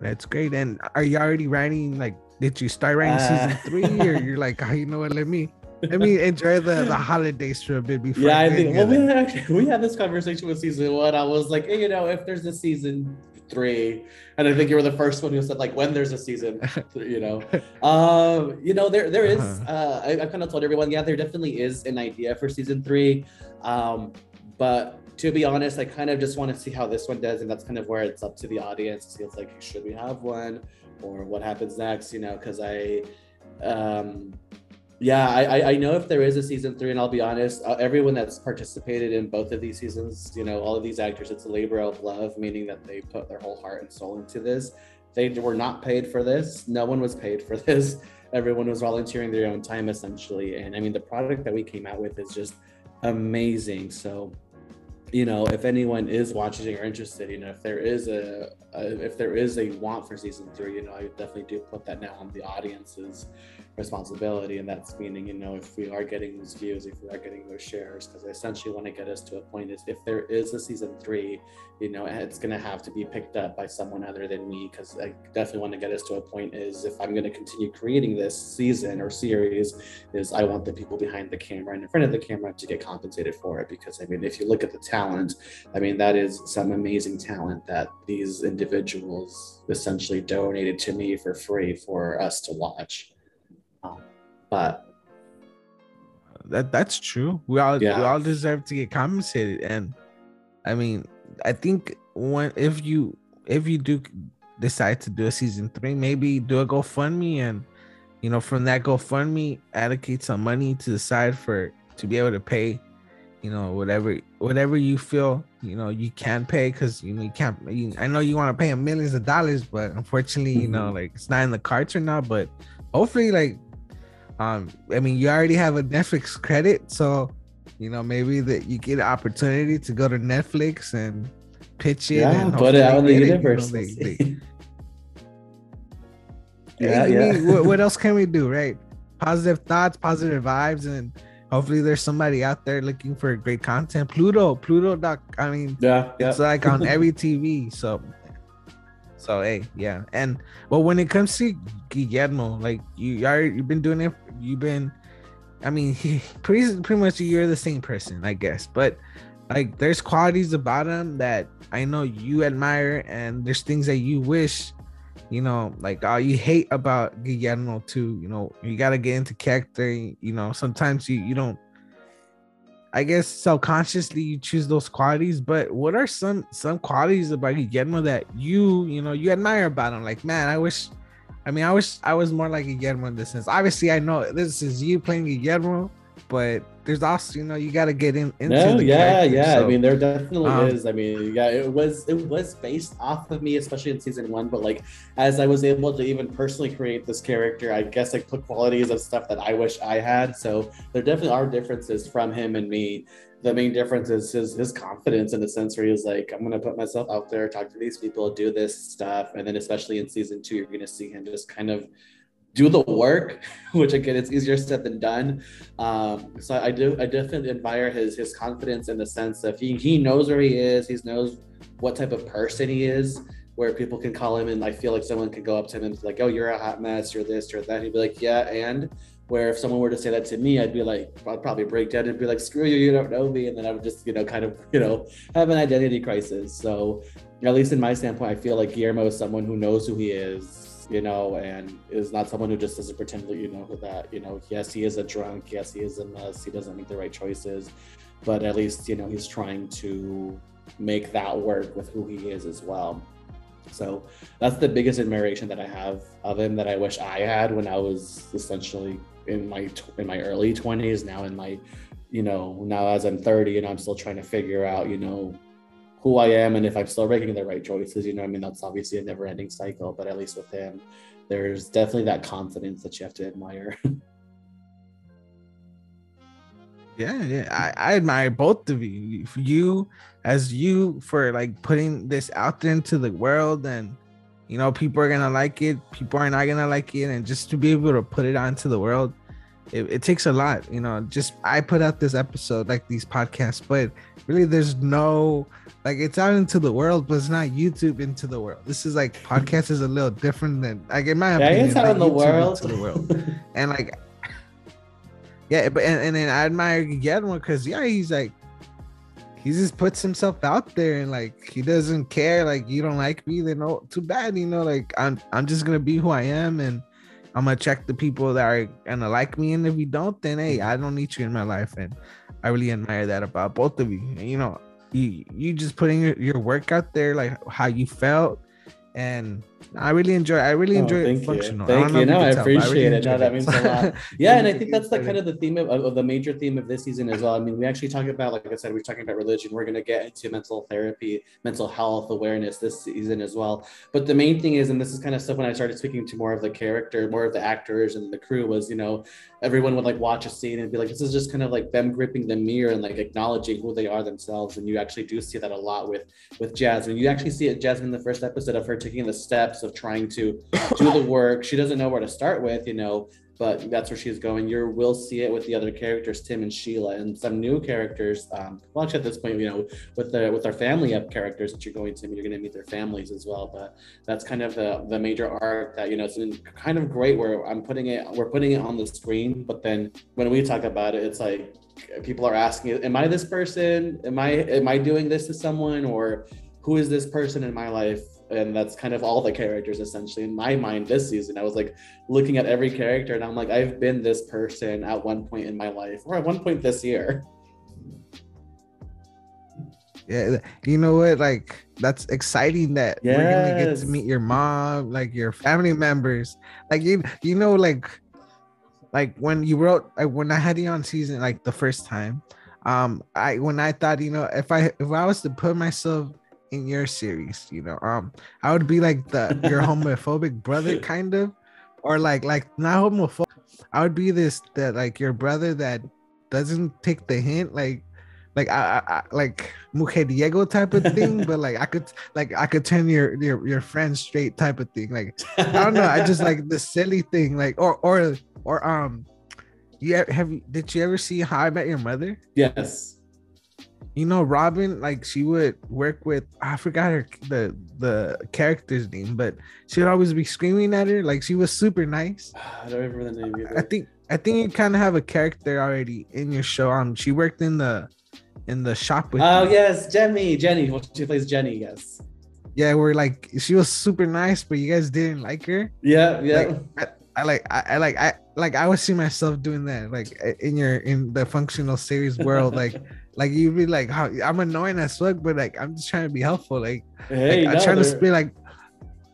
that's great. And are you already writing? Like, did you start writing uh, season three, or (laughs) you're like, oh, you know what? Let me let me enjoy the, the holidays for a bit before. Yeah, I think well, we had, (laughs) we had this conversation with season one. I was like, hey, you know, if there's a season three, and I think you were the first one who said like when there's a season, you know, (laughs) um, you know, there there is. Uh-huh. Uh, I, I kind of told everyone, yeah, there definitely is an idea for season three, um, but to be honest, I kind of just want to see how this one does, and that's kind of where it's up to the audience to see like should we have one or what happens next, you know, because I um yeah, I, I know if there is a season three, and I'll be honest, uh, everyone that's participated in both of these seasons, you know, all of these actors, it's a labor of love, meaning that they put their whole heart and soul into this. They were not paid for this. No one was paid for (laughs) this. Everyone was volunteering their own time essentially. And I mean, the product that we came out with is just amazing. So, you know, if anyone is watching or interested, you know, if there is a, a if there is a want for season three, you know, I definitely do put that now on the audiences responsibility and that's meaning you know if we are getting those views if we are getting those shares because i essentially want to get us to a point is if there is a season three you know it's going to have to be picked up by someone other than me because i definitely want to get us to a point is if i'm going to continue creating this season or series is i want the people behind the camera and in front of the camera to get compensated for it because i mean if you look at the talent i mean that is some amazing talent that these individuals essentially donated to me for free for us to watch but that that's true. We all yeah. we all deserve to get compensated, and I mean, I think when if you if you do decide to do a season three, maybe do a GoFundMe, and you know from that GoFundMe allocate some money to the side for to be able to pay, you know whatever whatever you feel you know you can pay because you know you can't. You, I know you want to pay millions of dollars, but unfortunately, you know mm-hmm. like it's not in the cards or not. But hopefully, like um i mean you already have a netflix credit so you know maybe that you get an opportunity to go to netflix and pitch it yeah, and put it out in the universe you know, they, they, (laughs) yeah, yeah. Mean, what, what else (laughs) can we do right positive thoughts positive vibes and hopefully there's somebody out there looking for great content pluto pluto doc i mean yeah, yeah. it's like on (laughs) every tv so so hey, yeah. And but when it comes to Guillermo, like you are, you've been doing it. You've been, I mean, he, (laughs) pretty pretty much you're the same person, I guess. But like, there's qualities about him that I know you admire, and there's things that you wish, you know, like uh, you hate about Guillermo too. You know, you gotta get into character. You know, sometimes you you don't I guess subconsciously you choose those qualities, but what are some some qualities about Guillermo that you you know you admire about him? Like, man, I wish. I mean, I wish I was more like Guillermo in this sense. Obviously, I know this is you playing Guillermo, but there's also you know you got to get in into no, the yeah yeah so, i mean there definitely um, is i mean yeah it was it was based off of me especially in season one but like as i was able to even personally create this character i guess i put qualities of stuff that i wish i had so there definitely are differences from him and me. The main difference is his, his confidence in the sense where he's like, I'm gonna put myself out there, talk to these people, do this stuff, and then especially in season two, you're gonna see him just kind of do the work, (laughs) which again, it's easier said than done. Um, so I do, I definitely admire his his confidence in the sense that he he knows where he is, he knows what type of person he is, where people can call him and I feel like someone could go up to him and be like, "Oh, you're a hot mess, you're this, you're that." He'd be like, "Yeah," and where if someone were to say that to me, I'd be like, I'd probably break down and be like, "Screw you, you don't know me," and then I would just, you know, kind of, you know, have an identity crisis. So, at least in my standpoint, I feel like Guillermo is someone who knows who he is you know, and is not someone who just doesn't pretend that you know that, you know, yes, he is a drunk, yes, he is a mess, he doesn't make the right choices, but at least, you know, he's trying to make that work with who he is as well. So that's the biggest admiration that I have of him that I wish I had when I was essentially in my in my early 20s now in my you know now as i'm 30 and i'm still trying to figure out you know who i am and if i'm still making the right choices you know i mean? That's obviously a never ending cycle but at least with him there's definitely that confidence that you have to admire. (laughs) Yeah yeah. I, I admire both of you. You as you for like putting this out there into the world and you know people are gonna like it people are not gonna like it and just to be able to put it onto the world it, it takes a lot you know. Just i put out this episode like these podcasts but really there's no like it's out into the world but it's not youtube into the world. This is like podcast is a little different than like in my yeah, opinion it's out like in the YouTube world. into the world. And like yeah but and, and then i admire guillermo because yeah he's like he just puts himself out there and like he doesn't care like you don't like me then oh too bad you know like i'm i'm just gonna be who i am and i'm gonna check the people that are gonna like me and if you don't then hey i don't need you in my life and i really admire that about both of you And, you know you you just putting your, your work out there like how you felt and I really enjoy. I really Oh, enjoy thank it functional. You. I Thank you. No, I you can tell, but appreciate really it. No, that means a lot. (laughs) Yeah, and I think that's the kind of the theme of, of the major theme of this season as well. I mean, we actually talk about, like I said, we're talking about religion. We're going to get into mental therapy, mental health awareness this season as well. But the main thing is, and this is kind of stuff when I started speaking to more of the character, more of the actors and the crew, was you know, everyone would like watch a scene and be like, this is just kind of like them gripping the mirror and like acknowledging who they are themselves. And you actually do see that a lot with with Jasmine. You actually see it, Jasmine, in the first episode of her taking the steps of trying to do the work. She doesn't know where to start with, you know, but that's where she's going. You will see it with the other characters, Tim and Sheila, and some new characters. Um, well, actually, at this point, you know, with the with our family up characters that you're going to you're going to meet their families as well. But that's kind of the the major arc that you know it's been kind of great. Where I'm putting it, we're putting it on the screen, but then when we talk about it, it's like people are asking, "Am I this person? Am I am I doing this to someone, or who is this person in my life?" And that's kind of all the characters essentially in my mind this season. I was like looking at every character and i'm like i've been this person at one point in my life or at one point this year. Yeah you know what? Like that's exciting that we're gonna get to meet your mom like your family members. Like you you know like like when you wrote like, when i had you on season like the first time um i when i thought you know if i if i was to put myself in your series you know um i would be like the your (laughs) homophobic brother kind of or like like not homophobic i would be this that like your brother that doesn't take the hint like like I, I, I like mujeriego type of thing, but like I could like I could turn your your your friend straight type of thing. Like I don't know, I just like the silly thing, like or or or um, you ever, have you did you ever see How I Met Your Mother? yes You know, Robin, like she would work with I forgot her the the character's name, but she would always be screaming at her. Like she was super nice. (sighs) i don't remember the name either. I think I think you kind of have a character already in your show. Um, she worked in the in the shop with. oh you. yes jenny jenny well, she plays jenny yes Yeah, we're like she was super nice, but you guys didn't like her. yeah yeah I like I, I like I like I would see myself doing that, like in your in the functional series world, (laughs) like like you'd be like, how I'm annoying as fuck, but like I'm just trying to be helpful. Like, hey like, no, I'm trying to spit like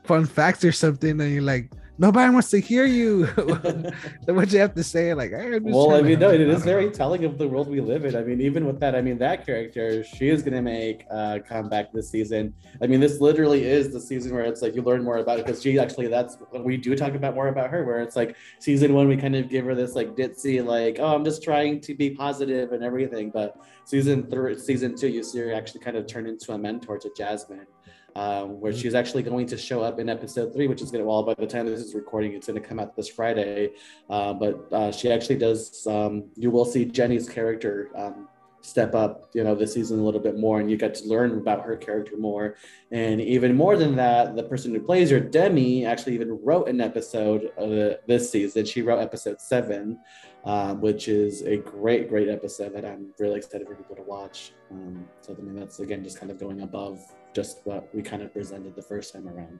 fun facts or something, and you're like, nobody wants to hear you. (laughs) what you have to say? Like, "Hey, I'm just well, I mean, no, help." it is very telling of the world we live in. I mean, even with that, I mean, that character, she is going to make a comeback this season. I mean, this literally is the season where it's like you learn more about it because she actually, that's we do talk about more about her, where it's like season one, we kind of give her this like ditzy, like, oh, I'm just trying to be positive and everything. But season three, season two, you see her actually kind of turn into a mentor to Jasmine. Um, where she's actually going to show up in episode three, which is going to, well, by the time this is recording, it's going to come out this Friday. Uh, but uh, she actually does. Um, you will see Jenny's character um, step up, you know, this season a little bit more, and you get to learn about her character more. And even more than that, the person who plays her, Demi, actually even wrote an episode uh, this season. She wrote episode seven, um, which is a great, great episode that I'm really excited for people to watch. Um, so I mean, that's again just kind of going above just what we kind of presented the first time around.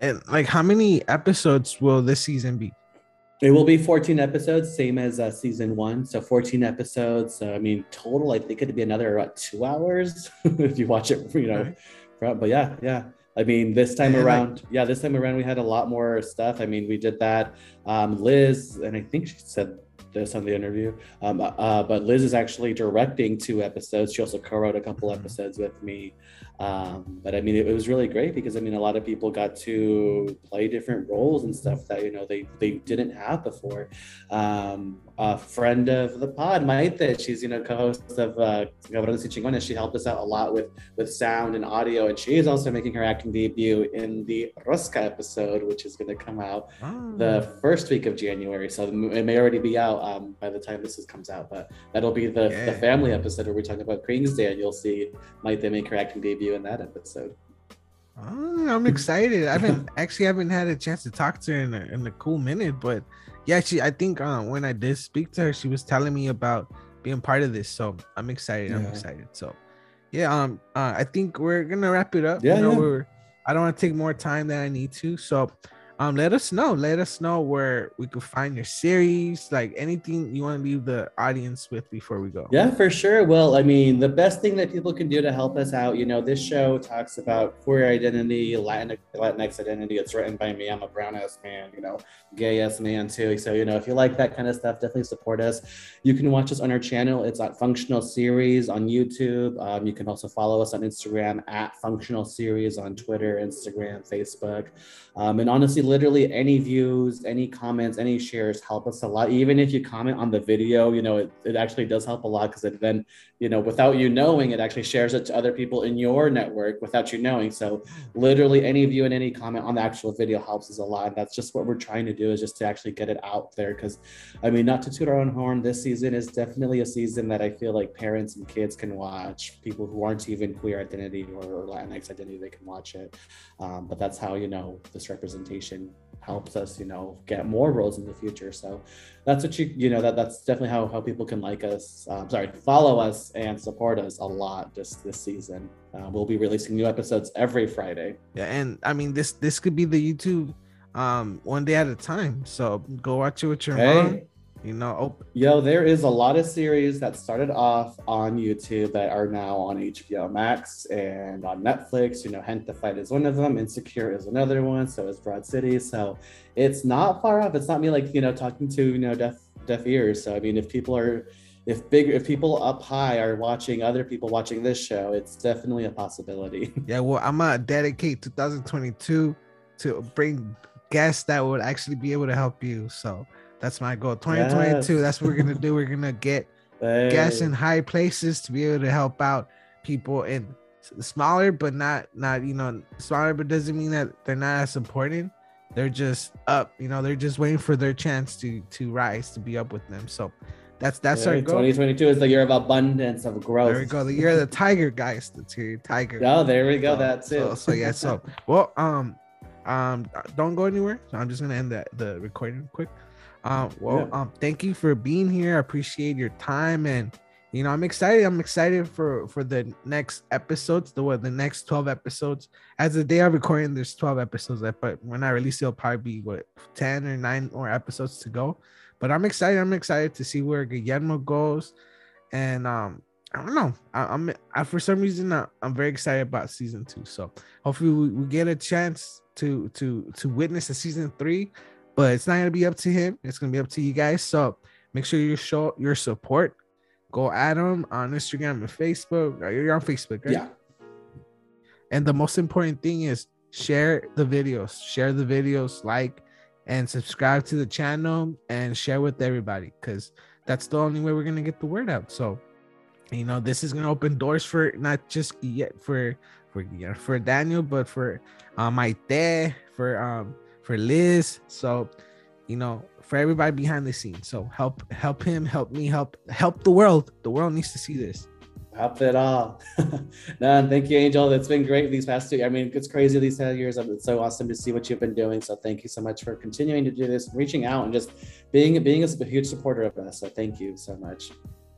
And like, how many episodes will this season be? It will be 14 episodes, same as uh, season one. So 14 episodes. So I mean, total, I think it'd be another about two hours (laughs) if you watch it, you know. Right. But yeah, yeah. I mean, this time like- around, yeah, this time around we had a lot more stuff. I mean, we did that. Um, Liz, and I think she said this on the interview, um, uh, but Liz is actually directing two episodes. She also co-wrote a couple Mhm. episodes with me. Um, but I mean, it, it was really great because I mean, a lot of people got to play different roles and stuff that you know they they didn't have before. Um, a friend of the pod, Maite, she's you know co-host of uh, Cabrones y Chingones. She helped us out a lot with with sound and audio, and she is also making her acting debut in the Rosca episode, which is going to come out the first week of January. So it may already be out um, by the time this is, comes out, but that'll be the, the family episode where we talk about Queen's Day, and you'll see Maite make her acting debut in that episode. Oh, I'm excited. I haven't actually haven't had a chance to talk to her in a, in a cool minute, but yeah, she. I think uh, when I did speak to her, she was telling me about being part of this. So I'm excited. I'm excited. So yeah, um, uh, I think we're gonna wrap it up. Yeah, you know, yeah. we're. I don't want to take more time than I need to. So, um, let us know. Let us know where we could find your series, like anything you want to leave the audience with before we go. Yeah, for sure. Well, I mean, the best thing that people can do to help us out, you know, this show talks about queer identity, Latin Latinx identity. It's written by me. I'm a brown ass man, you know, gay ass man too. So, you know, if you like that kind of stuff, definitely support us. You can watch us on our channel. It's at Functional Series on YouTube. Um, you can also follow us on Instagram at Functional Series on Twitter, Instagram, Facebook. Um, and honestly, literally any views, any comments, any shares help us a lot. Even if you comment on the video, you know, it, it actually does help a lot because it then, you know, without you knowing, it actually shares it to other people in your network without you knowing. So literally any view and any comment on the actual video helps us a lot. That's just what we're trying to do is just to actually get it out there. Because I mean, not to toot our own horn, this season is definitely a season that I feel like parents and kids can watch. People who aren't even queer identity or, or Latinx identity, they can watch it. Um, but that's how, you know, this representation helps us, you know, get more roles in the future. So that's what you, you know, that that's definitely how, how people can like us, um, sorry, follow us and support us a lot just this season. Uh, we'll be releasing new episodes every Friday. Yeah, and I mean this this could be the YouTube um one day at a time. So go watch it with your mom. You know, oh, yo, there is a lot of series that started off on YouTube that are now on HBO Max and on Netflix. You know, Hent the Fight is one of them. Insecure is another one. So is Broad City. So it's not far off. It's not me like you know talking to you know deaf deaf ears. So I mean, if people are if big if people up high are watching other people watching this show, it's definitely a possibility. (laughs) yeah. Well, I'm gonna dedicate 2022 to bring guests that would actually be able to help you. So that's my goal. 2022. Yes. That's what we're gonna do. We're gonna get (laughs) guests in high places to be able to help out people in smaller, but not not you know smaller, but doesn't mean that they're not as important. They're just up, you know. They're just waiting for their chance to to rise to be up with them. So that's that's our goal. 2022 is the year of abundance of growth. There we go. The year of the tiger, guys. The year tiger. Oh, there we go. That's it. So, so yeah. So (laughs) well, um, um, don't go anywhere. So I'm just gonna end that the recording quick. Um, well, Yeah. um, thank you for being here. I appreciate your time, and you know, I'm excited. I'm excited for for the next episodes. The what the next 12 episodes. As the day of recording, there's 12 episodes. That, but when I release, it, it'll probably be what 10 or nine more episodes to go. But I'm excited. I'm excited to see where Guillermo goes, and um, I don't know. I, I'm I, for some reason I, I'm very excited about season two. So hopefully we, we get a chance to to to witness a season three, but it's not gonna be up to him. It's gonna be up to you guys. So make sure you show your support. Go at him on Instagram and Facebook. You're on Facebook, right? Yeah. And the most important thing is share the videos, share the videos, like and subscribe to the channel and share with everybody because that's the only way we're gonna get the word out. So, you know, this is gonna open doors for not just yet for for yeah, for Daniel, but for uh, Maite, for um for Liz. So, you know, for everybody behind the scenes. So help help him, help me, help help the world. The world needs to see this. Help it all. (laughs) no, thank you, Angel. It's been great these past two. I mean, it's crazy these 10 years. It's so awesome to see what you've been doing. So thank you so much for continuing to do this, reaching out, and just being being a huge supporter of us. So thank you so much.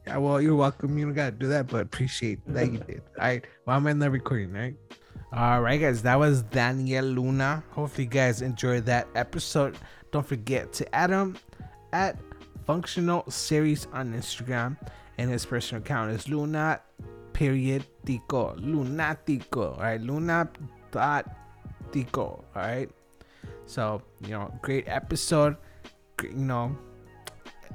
Yeah, well, you're welcome. You don't gotta do that, but appreciate that you did. All right. Well, I'm in the recording, right? All right, guys, that was Daniel Luna. Hopefully, you guys enjoyed that episode. Don't forget to add him at Functional Series on Instagram, and his personal account is Luna period tico lunatico. All right, Luna dot Tico. All right. So you know, great episode. You know,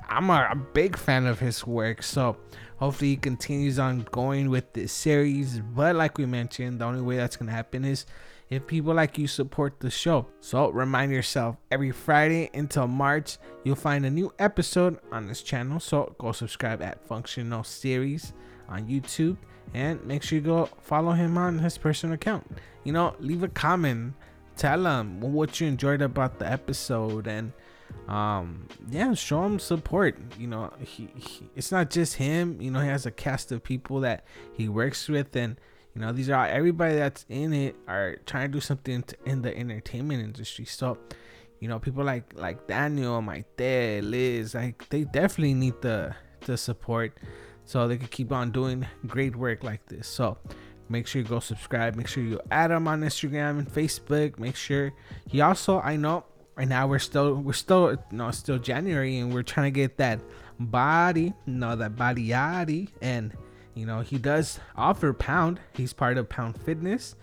I'm a, a, big fan of his work. So hopefully he continues on going with this series. But like we mentioned, the only way that's gonna happen is if people like you support the show. So remind yourself every Friday until March, you'll find a new episode on this channel. So go subscribe at Functional Series on YouTube and make sure you go follow him on his personal account. You know, leave a comment, tell him what you enjoyed about the episode and um yeah show him support you know he, he, it's not just him you know he has a cast of people that he works with and you know these are everybody that's in it are trying to do something to, in the entertainment industry. So you know people like like daniel my dad liz like they definitely need the the support so they can keep on doing great work like this. So make sure you go subscribe. Make sure you add him on instagram and facebook. Make sure he also i know right now we're still we're still no still january and we're trying to get that body no that body yaddy and you know he does offer pound. He's part of pound fitness.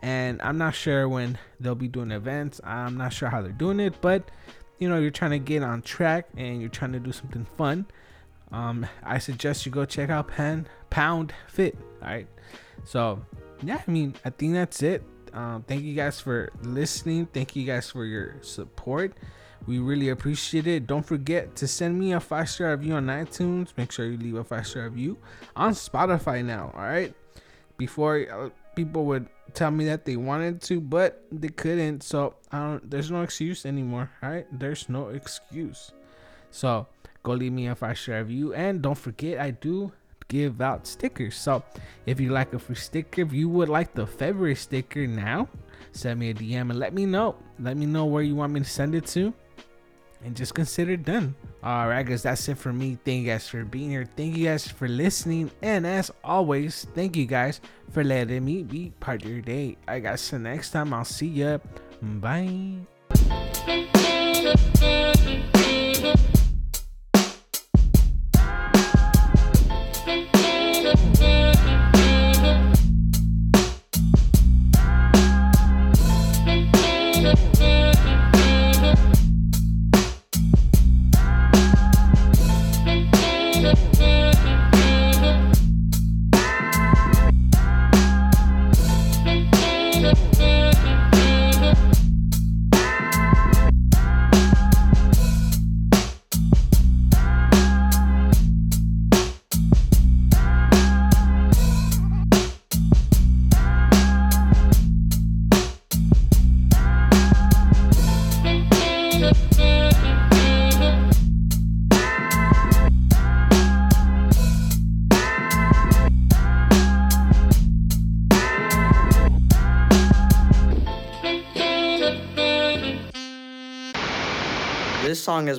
And i'm not sure when they'll be doing events. I'm not sure how they're doing it but you know you're trying to get on track and you're trying to do something fun. Um i suggest you go check out Pan pound fit all right? So yeah i mean i think that's it um, thank you guys for listening. Thank you guys for your support. We really appreciate it. Don't forget to send me a five star review on iTunes. Make sure you leave a five star review on Spotify now. All right. Before uh, people would tell me that they wanted to, but they couldn't. So I don't. There's no excuse anymore. All right. There's no excuse. So go leave me a five star review and don't forget I do give out stickers. So if you like a free sticker, if you would like the February sticker now, send me a DM and let me know. Let me know where you want me to send it to. And just consider done. Alright, guys, that's it for me. Thank you guys for being here. Thank you guys for listening. And as always, thank you guys for letting me be part of your day. I guess the next time I'll see ya. Bye.